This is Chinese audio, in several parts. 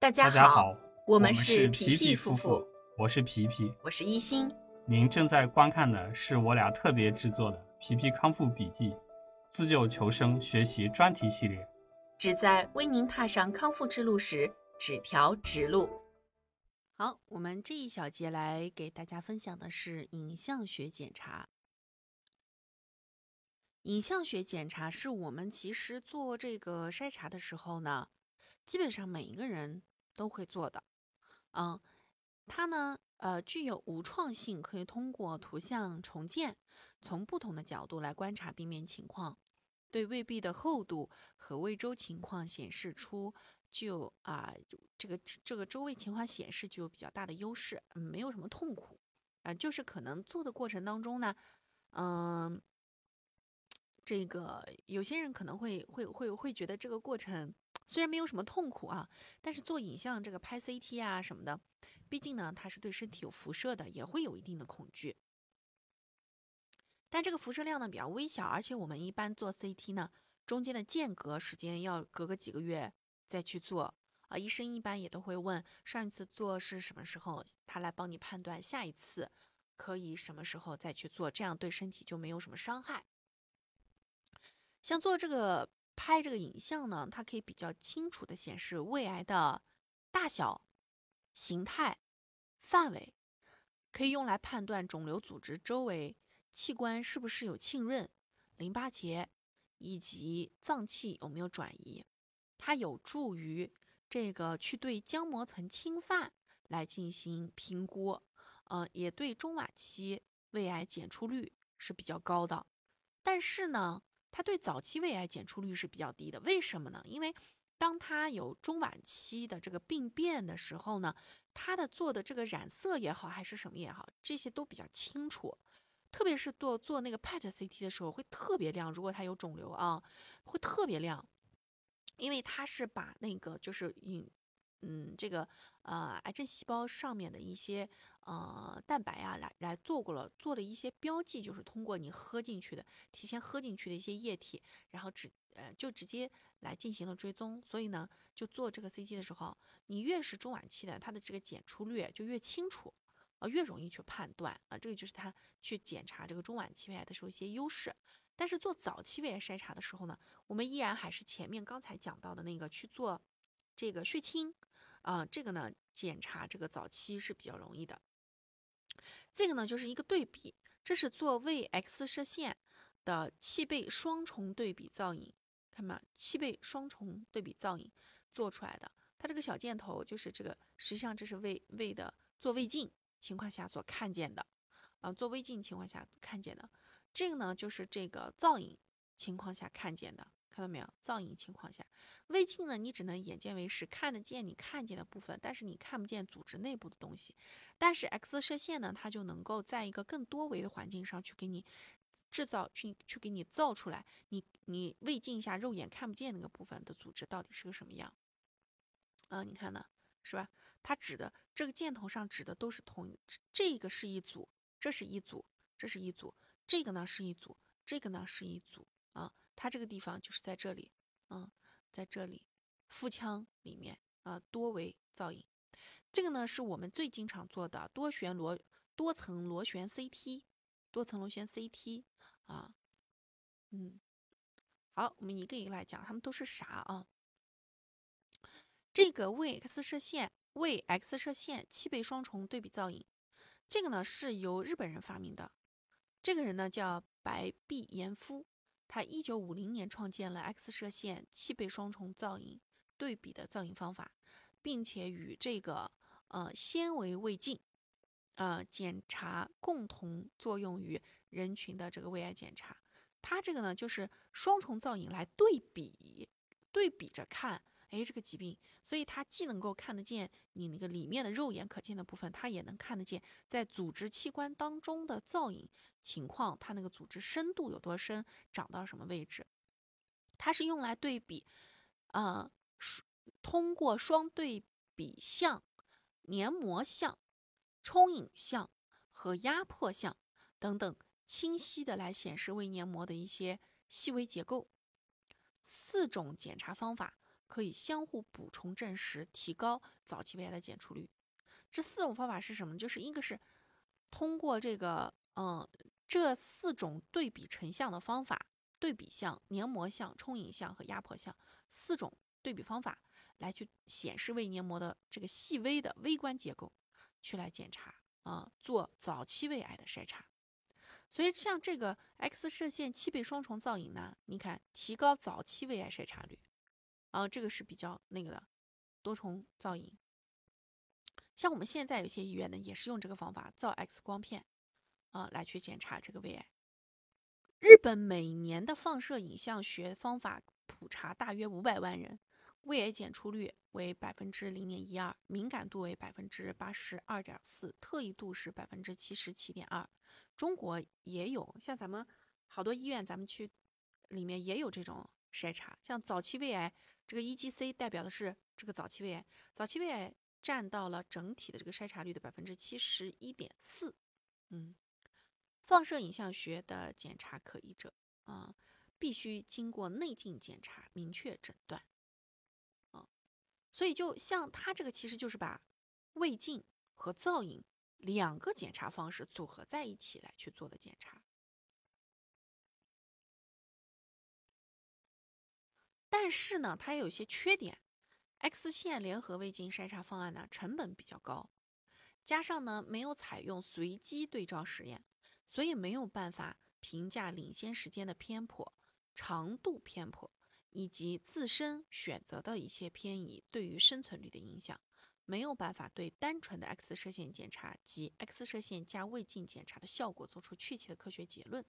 大家好，我们们是皮皮皮夫夫妇，我是皮皮。我是一心。您正在观看的是我俩特别制作的《皮皮康复笔记》自救求生学习专题系列。旨在为您踏上康复之路时指条直路。好，我们这一小节来给大家分享的是影像学检查。影像学检查是我们其实做这个筛查的时候呢，基本上每一个人都会做的。嗯，它呢，呃，具有无创性，可以通过图像重建，从不同的角度来观察病变情况，对胃壁的厚度和胃周情况显示出具有啊、这个这个周围情况显示具有比较大的优势，嗯，没有什么痛苦啊、就是可能做的过程当中呢，嗯、这个有些人可能会会会会觉得这个过程虽然没有什么痛苦啊，但是做影像这个拍 CT 啊什么的，毕竟呢它是对身体有辐射的，也会有一定的恐惧。但这个辐射量呢比较微小，而且我们一般做 CT 呢，中间的间隔时间要隔个几个月再去做啊。医生一般也都会问上一次做是什么时候，他来帮你判断下一次可以什么时候再去做，这样对身体就没有什么伤害。像做这个拍这个影像呢，它可以比较清楚的显示胃癌的大小、形态、范围，可以用来判断肿瘤组织周围器官是不是有浸润、淋巴结以及脏器有没有转移。它有助于这个去对浆膜层侵犯来进行评估，呃，也对中晚期胃癌检出率是比较高的。但是呢，它对早期胃癌检出率是比较低的。为什么呢？因为当它有中晚期的这个病变的时候呢，它的做的这个染色也好，还是什么也好，这些都比较清楚。特别是做做那个 PET CT 的时候，会特别亮。如果它有肿瘤啊，会特别亮，因为它是把那个就是引嗯这个呃癌症细胞上面的一些呃蛋白啊来来做过了做了一些标记，就是通过你喝进去的提前喝进去的一些液体，然后直呃就直接来进行了追踪。所以呢，就做这个 CT 的时候，你越是中晚期的，它的这个检出率就越清楚。啊，越容易去判断啊，这个就是它去检查这个中晚期胃癌的时候一些优势。但是做早期胃癌筛查的时候呢，我们依然还是前面刚才讲到的那个去做这个血清啊、这个呢检查这个早期是比较容易的。这个呢就是一个对比，这是做胃 X 射线的气背双重对比造影，看到没有？气背双重对比造影做出来的，它这个小箭头就是这个，实际上这是胃胃的做胃镜。情况下所看见的，啊、做胃镜情况下看见的，这个呢就是这个造影情况下看见的，看到没有？造影情况下，微镜呢你只能眼见为实，看得见你看见的部分，但是你看不见组织内部的东西。但是 X 射线呢，它就能够在一个更多维的环境上去给你制造，去去给你造出来，你你胃镜下肉眼看不见那个部分的组织到底是个什么样？啊、你看呢，是吧？它指的这个箭头上指的都是同一，这个是一组，这是一组，这是一组，这个呢是一组，这个呢是一组啊。它这个地方就是在这里，嗯，在这里腹腔里面啊，多维造影。这个呢是我们最经常做的多旋螺多层螺旋 CT，多层螺旋 CT 啊，嗯，好，我们一个一个来讲，它们都是啥啊？这个胃 X 射线。胃 X 射线七倍双重对比造影，这个呢是由日本人发明的。这个人呢叫白壁延夫，他一九五零年创建了 X 射线气背双重造影对比的造影方法，并且与这个呃纤维胃镜呃检查共同作用于人群的这个胃癌检查。它这个呢就是双重造影来对比对比着看。哎，这个疾病，所以它既能够看得见你那个里面的肉眼可见的部分，它也能看得见在组织器官当中的造影情况，它那个组织深度有多深，长到什么位置。它是用来对比，呃，通过双对比像、黏膜项、冲影像和压迫像等等，清晰的来显示胃黏膜的一些细微结构。四种检查方法。可以相互补充证实，提高早期胃癌的检出率。这四种方法是什么？就是一个是通过这个，嗯，这四种对比成像的方法，对比像、黏膜像、充盈像和压迫像四种对比方法来去显示胃黏膜的这个细微的微观结构，去来检查啊，做早期胃癌的筛查。所以像这个 X 射线七倍双重造影呢，你看提高早期胃癌筛查率，啊，这个是比较那个的多重造影。像我们现在有些医院呢，也是用这个方法造 X 光片，啊，来去检查这个胃癌。日本每年的放射影像学方法普查大约五百万人，胃癌检出率为百分之零点一二，敏感度为百分之八十二点四，特异度是百分之七十七点二。中国也有，像咱们好多医院，咱们去里面也有这种筛查，像早期胃癌，这个 EGC 代表的是这个早期胃癌，早期胃癌。占到了整体的这个筛查率的百分之七十一点四，嗯，放射影像学的检查可疑者啊，必须经过内镜检查明确诊断，啊，所以就像它这个其实就是把胃镜和造影两个检查方式组合在一起来去做的检查，但是呢，它也有些缺点。X 线联合胃镜筛查方案呢，成本比较高，加上呢没有采用随机对照实验，所以没有办法评价领先时间的偏颇、长度偏颇以及自身选择的一些偏移对于生存率的影响，没有办法对单纯的 X 射线检查及 X 射线加胃镜检查的效果做出确切的科学结论。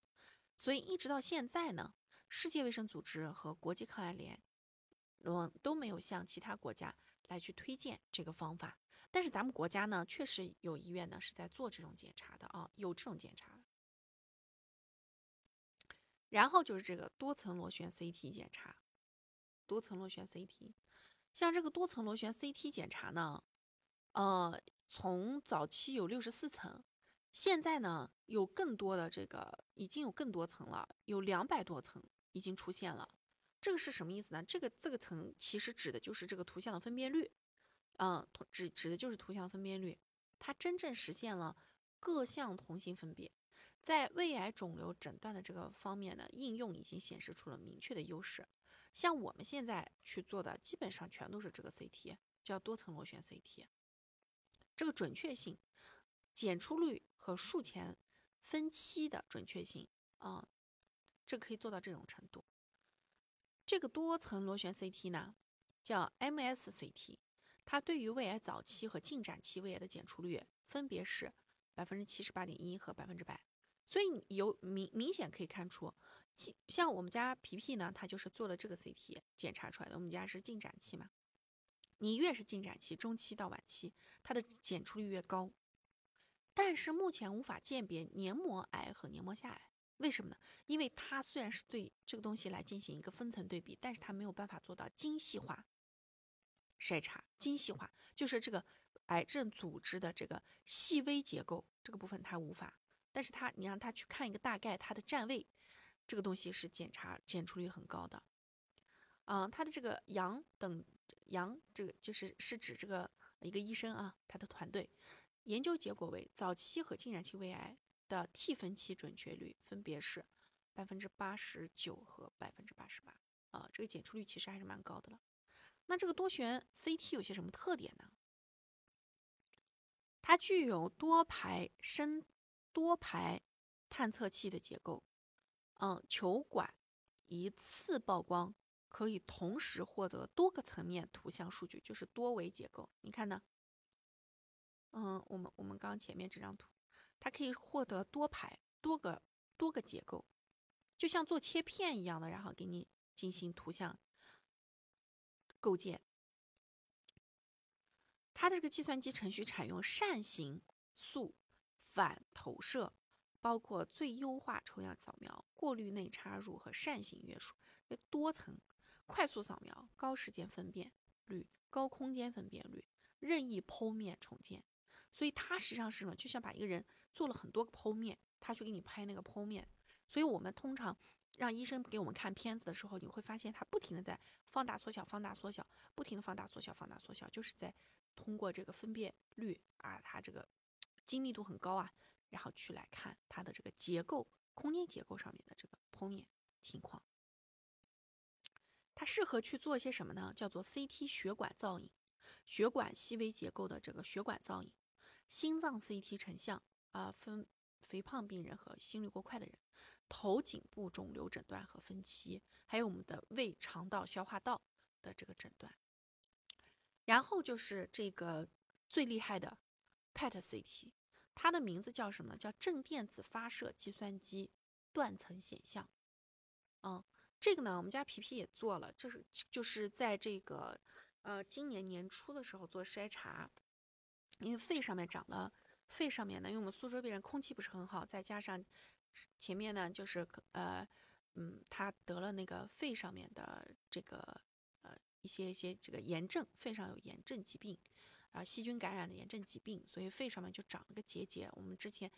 所以一直到现在呢，世界卫生组织和国际抗癌联。嗯，都没有向其他国家来去推荐这个方法，但是咱们国家呢，确实有医院呢是在做这种检查的啊，有这种检查。然后就是这个多层螺旋 CT 检查，多层螺旋 CT，像这个多层螺旋 CT 检查呢，呃，从早期有六十四层，现在呢有更多的这个已经有更多层了，有两百多层已经出现了。这个是什么意思呢？这个这个层其实指的就是这个图像的分辨率，嗯，指指的就是图像分辨率，它真正实现了各项同心分别，在胃癌肿瘤诊断的这个方面呢，应用已经显示出了明确的优势。像我们现在去做的，基本上全都是这个 CT，叫多层螺旋 CT，这个准确性、检出率和术前分期的准确性，啊，这可以做到这种程度。这个多层螺旋 CT 呢，叫 MSCT，它对于胃癌早期和进展期胃癌的检出率分别是百分之七十八点一和百分之百，所以有明明显可以看出，像我们家皮皮呢，他就是做了这个 CT 检查出来的。我们家是进展期嘛，你越是进展期，中期到晚期，它的检出率越高，但是目前无法鉴别黏膜癌和黏膜下癌。为什么呢？因为它虽然是对这个东西来进行一个分层对比，但是它没有办法做到精细化筛查。精细化就是这个癌症组织的这个细微结构这个部分它无法，但是它你让它去看一个大概它的占位，这个东西是检查检出率很高的。嗯，它的这个杨等杨这个就是是指这个一个医生啊，他的团队研究结果为早期和进展期胃癌。的 T 分期准确率分别是百分之八十九和百分之八十八啊，这个检出率其实还是蛮高的了。那这个多旋 CT 有些什么特点呢？它具有多排深多排探测器的结构，嗯，球管一次曝光可以同时获得多个层面图像数据，就是多维结构。你看呢？嗯，我们我们刚前面这张图。它可以获得多排多个多个结构，就像做切片一样的，然后给你进行图像构建。它的这个计算机程序采用扇形速反投射，包括最优化抽样扫描、过滤内插入和扇形约束，多层快速扫描、高时间分辨率、高空间分辨率、任意剖面重建。所以它实际上是什么？就像把一个人做了很多个剖面，他去给你拍那个剖面。所以我们通常让医生给我们看片子的时候，你会发现他不停的在放大缩小、放大缩小，不停的放大缩小、放大缩小，就是在通过这个分辨率啊，它这个精密度很高啊，然后去来看它的这个结构、空间结构上面的这个剖面情况。它适合去做一些什么呢？叫做 CT 血管造影，血管细微结构的这个血管造影，心脏 CT 成像啊，分肥胖病人和心率过快的人。头颈部肿瘤诊断和分期，还有我们的胃肠道、消化道的这个诊断，然后就是这个最厉害的 PET CT，它的名字叫什么？叫正电子发射计算机断层显像。嗯，这个呢，我们家皮皮也做了，就是就是在这个呃今年年初的时候做筛查，因为肺上面长了，肺上面呢，因为我们苏州病人空气不是很好，再加上。前面呢，就是呃，嗯，他得了那个肺上面的这个呃一些一些这个炎症，肺上有炎症疾病，啊，细菌感染的炎症疾病，所以肺上面就长了个结节。我们之前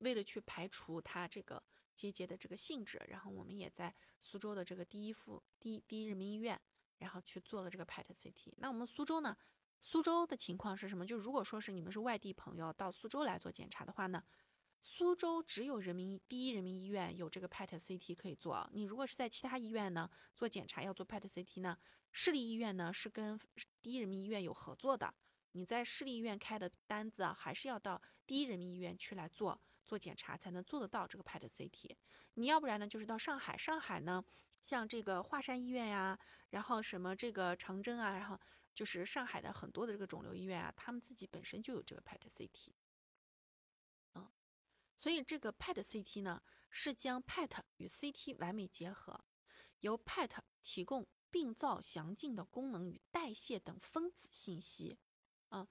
为了去排除它这个结节的这个性质，然后我们也在苏州的这个第一附第一第一人民医院，然后去做了这个 PET CT。那我们苏州呢，苏州的情况是什么？就如果说是你们是外地朋友到苏州来做检查的话呢？苏州只有人民第一人民医院有这个 PET CT 可以做。你如果是在其他医院呢做检查要做 PET CT 呢，市立医院呢是跟第一人民医院有合作的。你在市立医院开的单子啊，还是要到第一人民医院去来做做检查才能做得到这个 PET CT。你要不然呢，就是到上海，上海呢像这个华山医院呀，然后什么这个长征啊，然后就是上海的很多的这个肿瘤医院啊，他们自己本身就有这个 PET CT 嗯。所以这个 PET CT 呢，是将 PET 与 CT 完美结合，由 PET 提供病灶详尽的功能与代谢等分子信息，啊，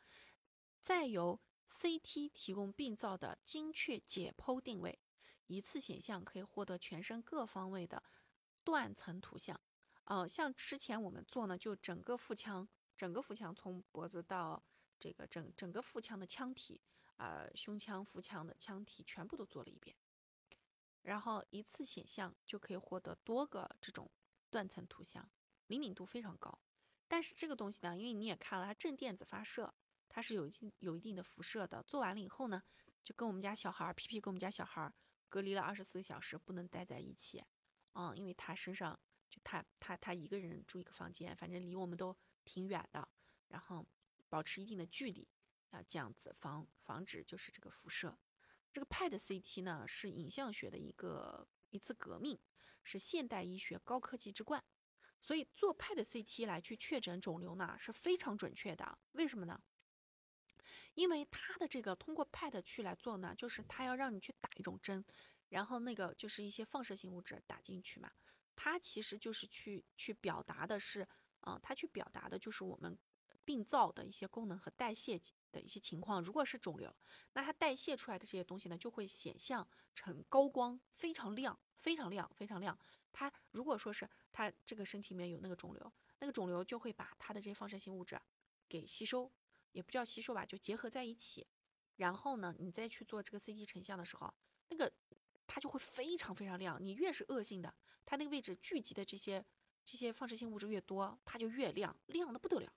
再由 CT 提供病灶的精确解剖定位，一次显像可以获得全身各方位的断层图像，啊，像之前我们做呢，就整个腹腔，整个腹腔从脖子到这个整整个腹腔的腔体。呃，胸腔、腹腔的腔体全部都做了一遍，然后一次显像就可以获得多个这种断层图像，灵敏度非常高。但是这个东西呢，因为你也看了，它正电子发射，它是有一定有一定的辐射的。做完了以后呢，就跟我们家小孩儿皮皮跟我们家小孩儿隔离了二十四个小时，不能待在一起。嗯，因为他身上就他他他一个人住一个房间，反正离我们都挺远的，然后保持一定的距离。啊，这样子防防止就是这个辐射。这个 PET CT 呢，是影像学的一个一次革命，是现代医学高科技之冠。所以做 PET CT 来去确诊肿瘤呢，是非常准确的。为什么呢？因为它的这个通过 PET 去来做呢，就是它要让你去打一种针，然后那个就是一些放射性物质打进去嘛。它其实就是去去表达的是，啊，它去表达的就是我们。病灶的一些功能和代谢的一些情况，如果是肿瘤，那它代谢出来的这些东西呢，就会显像成高光，非常亮，非常亮，非常亮。它如果说是它这个身体里面有那个肿瘤，那个肿瘤就会把它的这些放射性物质给吸收，也不叫吸收吧，就结合在一起。然后呢，你再去做这个 CT 成像的时候，那个它就会非常非常亮。你越是恶性的，它那个位置聚集的这些这些放射性物质越多，它就越亮，亮的不得了。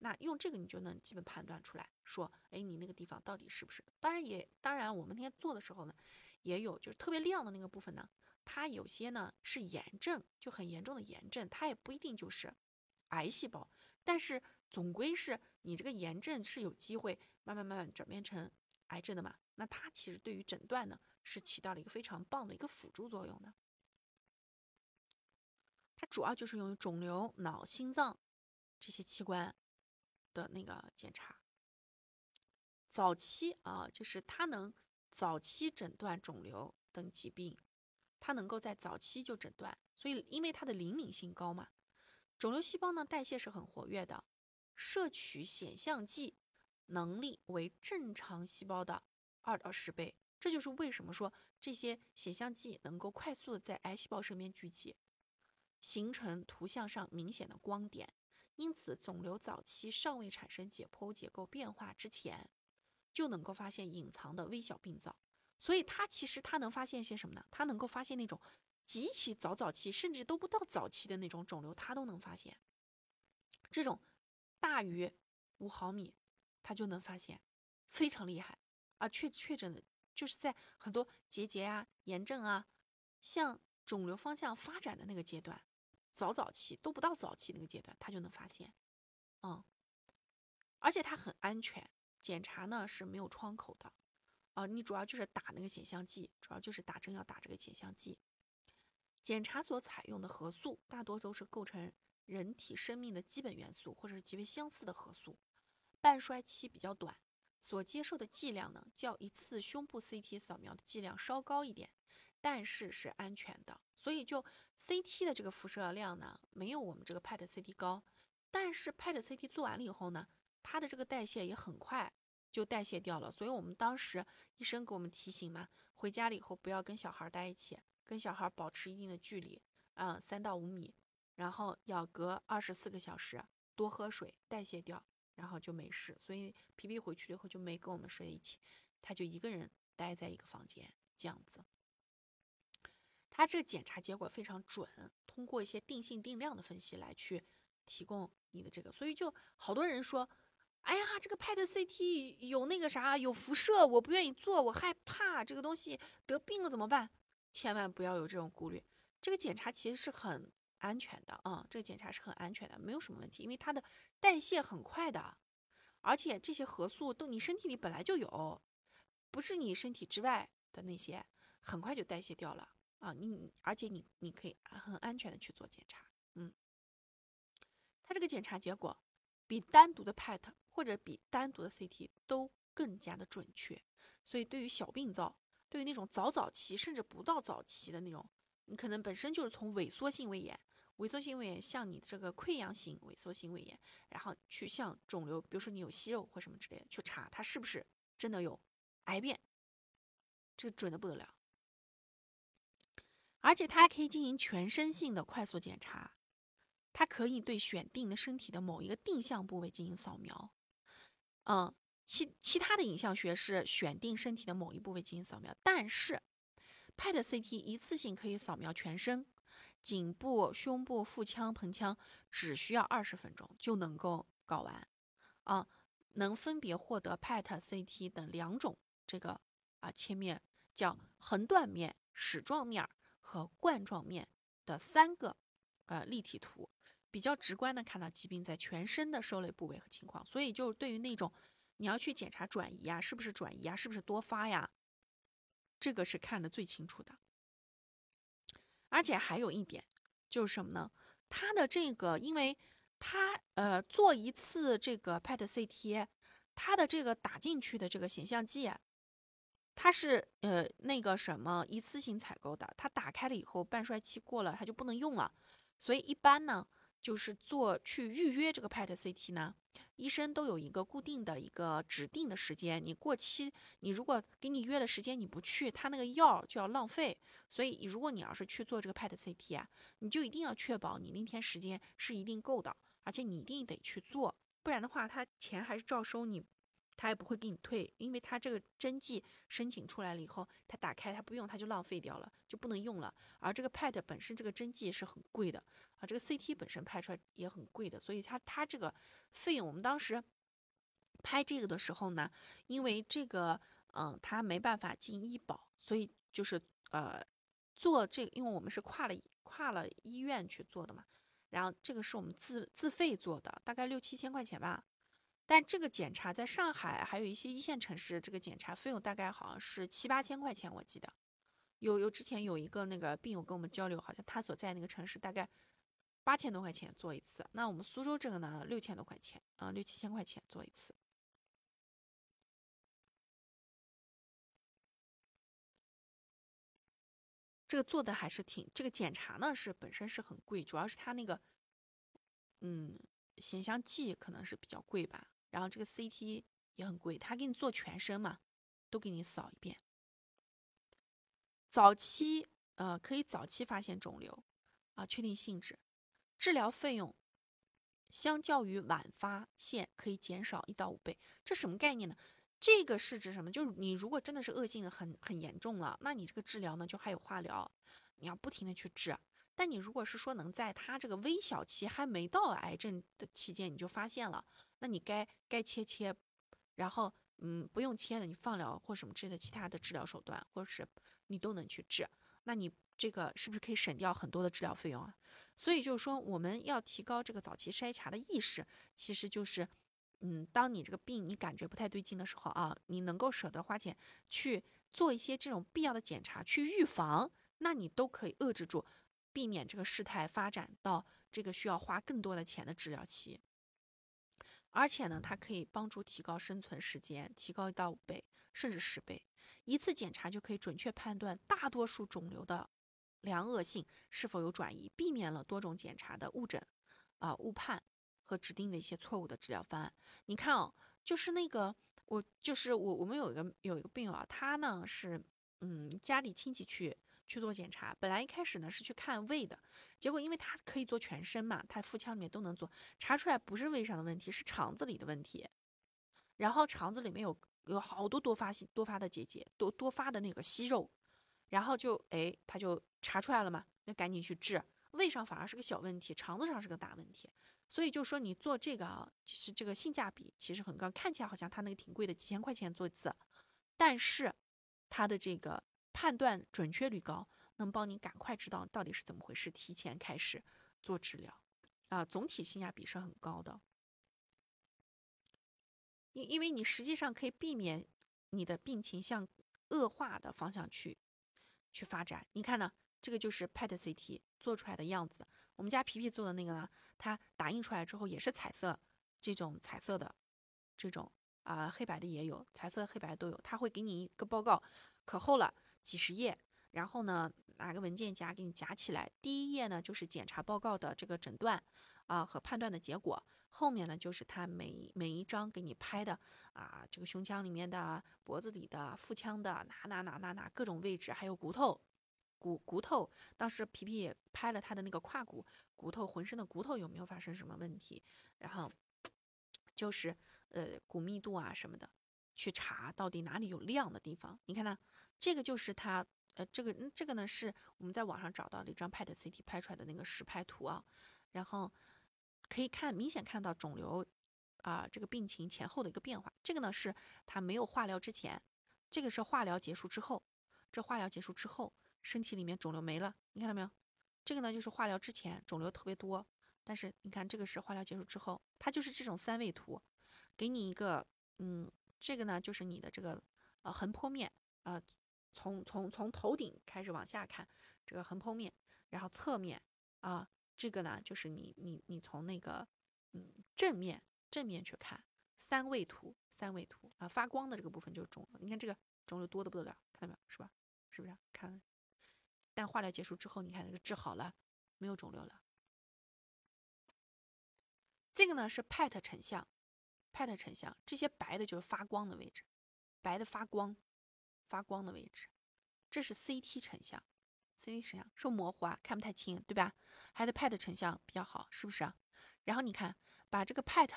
那用这个你就能基本判断出来，说，哎，你那个地方到底是不是？当然也，当然我们那天做的时候呢，也有就是特别亮的那个部分呢，它有些呢是炎症，就很严重的炎症，它也不一定就是癌细胞，但是总归是你这个炎症是有机会慢慢慢慢转变成癌症的嘛。那它其实对于诊断呢是起到了一个非常棒的一个辅助作用的。它主要就是用于肿瘤、脑、心脏这些器官。的那个检查，早期啊，就是它能早期诊断肿瘤等疾病，它能够在早期就诊断，所以因为它的灵敏性高嘛，肿瘤细胞呢代谢是很活跃的，摄取显像剂能力为正常细胞的二到十倍，这就是为什么说这些显像剂能够快速的在癌细胞身边聚集，形成图像上明显的光点。因此，肿瘤早期尚未产生解剖结构变化之前，就能够发现隐藏的微小病灶。所以，它其实它能发现些什么呢？它能够发现那种极其早早期，甚至都不到早期的那种肿瘤，它都能发现。这种大于五毫米，它就能发现，非常厉害啊！确确诊的，就是在很多结节啊、炎症啊，向肿瘤方向发展的那个阶段，早早期都不到早期那个阶段，他就能发现，嗯，而且它很安全，检查呢是没有窗口的，啊，你主要就是打那个显像剂，主要就是打针要打这个显像剂。检查所采用的核素大多都是构成人体生命的基本元素，或者是极为相似的核素，半衰期比较短，所接受的剂量呢较一次胸部 CT 扫描的剂量稍高一点，但是是安全的。所以就 CT 的这个辐射量呢，没有我们这个 PET CT 高，但是 PET CT 做完了以后呢，它的这个代谢也很快就代谢掉了。所以我们当时医生给我们提醒嘛，回家了以后不要跟小孩待一起。跟小孩保持一定的距离，嗯，三到五米，然后要隔二十四个小时多喝水代谢掉，然后就没事。所以皮皮回去了以后就没跟我们睡一起，他就一个人待在一个房间这样子。他这个检查结果非常准，通过一些定性定量的分析来去提供你的这个，所以就好多人说，哎呀，这个 PET CT 有那个啥有辐射，我不愿意做，我害怕这个东西得病了怎么办？千万不要有这种顾虑，这个检查其实是很安全的啊，这个检查是很安全的，没有什么问题，因为它的代谢很快的，而且这些核素都你身体里本来就有，不是你身体之外的那些，很快就代谢掉了啊，你而且你你可以很安全的去做检查，嗯，它这个检查结果比单独的 PET 或者比单独的 CT 都更加的准确，所以对于小病灶。对于那种早早期甚至不到早期的那种，你可能本身就是从萎缩性胃炎、萎缩性胃炎向你这个溃疡型萎缩性胃炎，然后去向肿瘤，比如说你有息肉或什么之类的，去查它是不是真的有癌变，这个准的不得了。而且它还可以进行全身性的快速检查，它可以对选定的身体的某一个定向部位进行扫描，嗯。其其他的影像学是选定身体的某一部位进行扫描，但是 PET CT 一次性可以扫描全身，颈部、胸部、腹腔、盆腔，只需要二十分钟就能够搞完。啊，能分别获得 PET CT 等两种这个啊切面，叫横断面、矢状面和冠状面的三个呃立体图，比较直观的看到疾病在全身的受累部位和情况。所以就对于那种你要去检查转移呀，是不是转移呀？是不是多发呀？这个是看的最清楚的。而且还有一点就是什么呢？它的这个，因为它呃做一次这个 PET CT，它的这个打进去的这个显像剂，它是呃那个什么一次性采购的，它打开了以后半衰期过了，它就不能用了。所以一般呢。就是做去预约这个 PET CT 呢，医生都有一个固定的一个指定的时间。你过期，你如果给你约的时间你不去，他那个药就要浪费。所以如果你要是去做这个 PET CT 啊，你就一定要确保你那天时间是一定够的，而且你一定得去做，不然的话他钱还是照收你。他也不会给你退，因为他这个针剂申请出来了以后，他打开他不用，他就浪费掉了，就不能用了。而这个 PET 本身这个针剂是很贵的啊，这个 CT 本身拍出来也很贵的，所以它它这个费用，我们当时拍这个的时候呢，因为这个嗯，他没办法进医保，所以就是呃做这个，因为我们是跨了跨了医院去做的嘛，然后这个是我们自自费做的，大概六七千块钱吧。但这个检查在上海还有一些一线城市，这个检查费用大概好像是七八千块钱，我记得有有之前有一个那个病友跟我们交流，好像他所在那个城市大概八千多块钱做一次。那我们苏州这个呢，六千多块钱啊，六七千块钱做一次。这个做的还是挺，这个检查呢是本身是很贵，主要是他那个嗯显像剂可能是比较贵吧。然后这个 CT 也很贵，他给你做全身嘛，都给你扫一遍。早期呃可以早期发现肿瘤啊，确定性质，治疗费用相较于晚发现可以减少一到五倍。这什么概念呢？这个是指什么？就是你如果真的是恶性很很严重了，那你这个治疗呢就还有化疗，你要不停的去治。但你如果是说能在它这个微小期还没到癌症的期间你就发现了，那你该该切切，然后嗯不用切的你放疗或什么之类的其他的治疗手段，或者是你都能去治，那你这个是不是可以省掉很多的治疗费用啊？所以就是说我们要提高这个早期筛查的意识，其实就是。嗯，当你这个病你感觉不太对劲的时候啊，你能够舍得花钱去做一些这种必要的检查，去预防，那你都可以遏制住，避免这个事态发展到这个需要花更多的钱的治疗期。而且呢，它可以帮助提高生存时间，提高一到五倍甚至十倍。一次检查就可以准确判断大多数肿瘤的良恶性是否有转移，避免了多种检查的误诊啊误判。和指定的一些错误的治疗方案，你看哦，就是那个我，就是我，我们有一个有一个病友啊，他呢是嗯家里亲戚去去做检查，本来一开始呢是去看胃的，结果因为他可以做全身嘛，他腹腔里面都能做，查出来不是胃上的问题，是肠子里的问题，然后肠子里面有有好多多发性多发的结节，多多发的那个息肉，然后就哎他就查出来了嘛，那赶紧去治，胃上反而是个小问题，肠子上是个大问题。所以就说你做这个啊，其实这个性价比其实很高，看起来好像它那个挺贵的，几千块钱做一次，但是它的这个判断准确率高，能帮你赶快知道到底是怎么回事，提前开始做治疗，啊，总体性价比是很高的。因因为你实际上可以避免你的病情向恶化的方向去去发展。你看呢，这个就是 PET CT 做出来的样子。我们家皮皮做的那个呢，它打印出来之后也是彩色，这种彩色的，这种啊黑白的也有，彩色黑白都有。他会给你一个报告，可厚了，几十页，然后呢拿个文件夹给你夹起来。第一页呢就是检查报告的这个诊断啊和判断的结果，后面呢就是他每每一张给你拍的啊这个胸腔里面的、脖子里的、腹腔的哪哪哪哪哪各种位置，还有骨头。骨骨头，当时皮皮也拍了他的那个胯骨，骨头浑身的骨头有没有发生什么问题？然后就是呃骨密度啊什么的，去查到底哪里有亮的地方。你看呢？这个就是他呃这个这个呢是我们在网上找到的一张 PET CT 拍出来的那个实拍图啊，然后可以看明显看到肿瘤啊这个病情前后的一个变化。这个呢是他没有化疗之前，这个是化疗结束之后，这化疗结束之后。身体里面肿瘤没了，你看到没有？这个呢就是化疗之前肿瘤特别多，但是你看这个是化疗结束之后，它就是这种三位图，给你一个，嗯，这个呢就是你的这个呃横剖面，呃，从从从头顶开始往下看这个横剖面，然后侧面啊，这个呢就是你你你从那个嗯正面正面去看三位图三位图啊，发光的这个部分就是肿瘤，你看这个肿瘤多的不得了，看到没有？是吧？是不是？看。但化疗结束之后，你看这个治好了，没有肿瘤了。这个呢是 PET 成像，PET 成像，这些白的就是发光的位置，白的发光，发光的位置。这是 CT 成像，CT 成像是不模糊啊，看不太清，对吧？还得 PET 成像比较好，是不是？然后你看，把这个 PET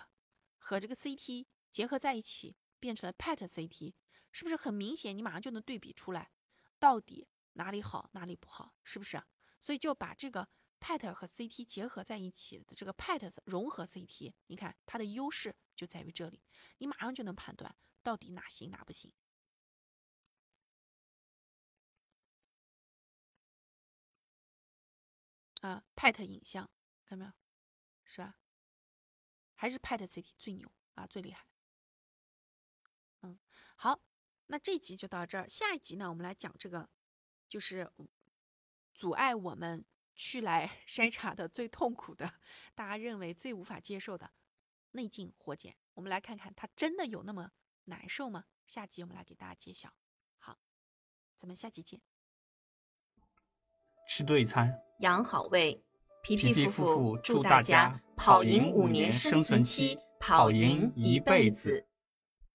和这个 CT 结合在一起，变成了 PET CT，是不是很明显？你马上就能对比出来，到底。哪里好，哪里不好，是不是？所以就把这个 PET 和 CT 结合在一起的这个 PET 融合 CT，你看它的优势就在于这里，你马上就能判断到底哪行哪不行。啊，PET 影像看到没有？是吧？还是 PET CT 最牛啊，最厉害。嗯，好，那这集就到这儿，下一集呢，我们来讲这个。就是阻碍我们去来 筛查的最痛苦的，大家认为最无法接受的内镜活检，我们来看看它真的有那么难受吗？下集我们来给大家揭晓。好，咱们下集见。吃对餐，养好胃，皮皮夫妇祝大家跑赢五年生存期，跑赢一辈子。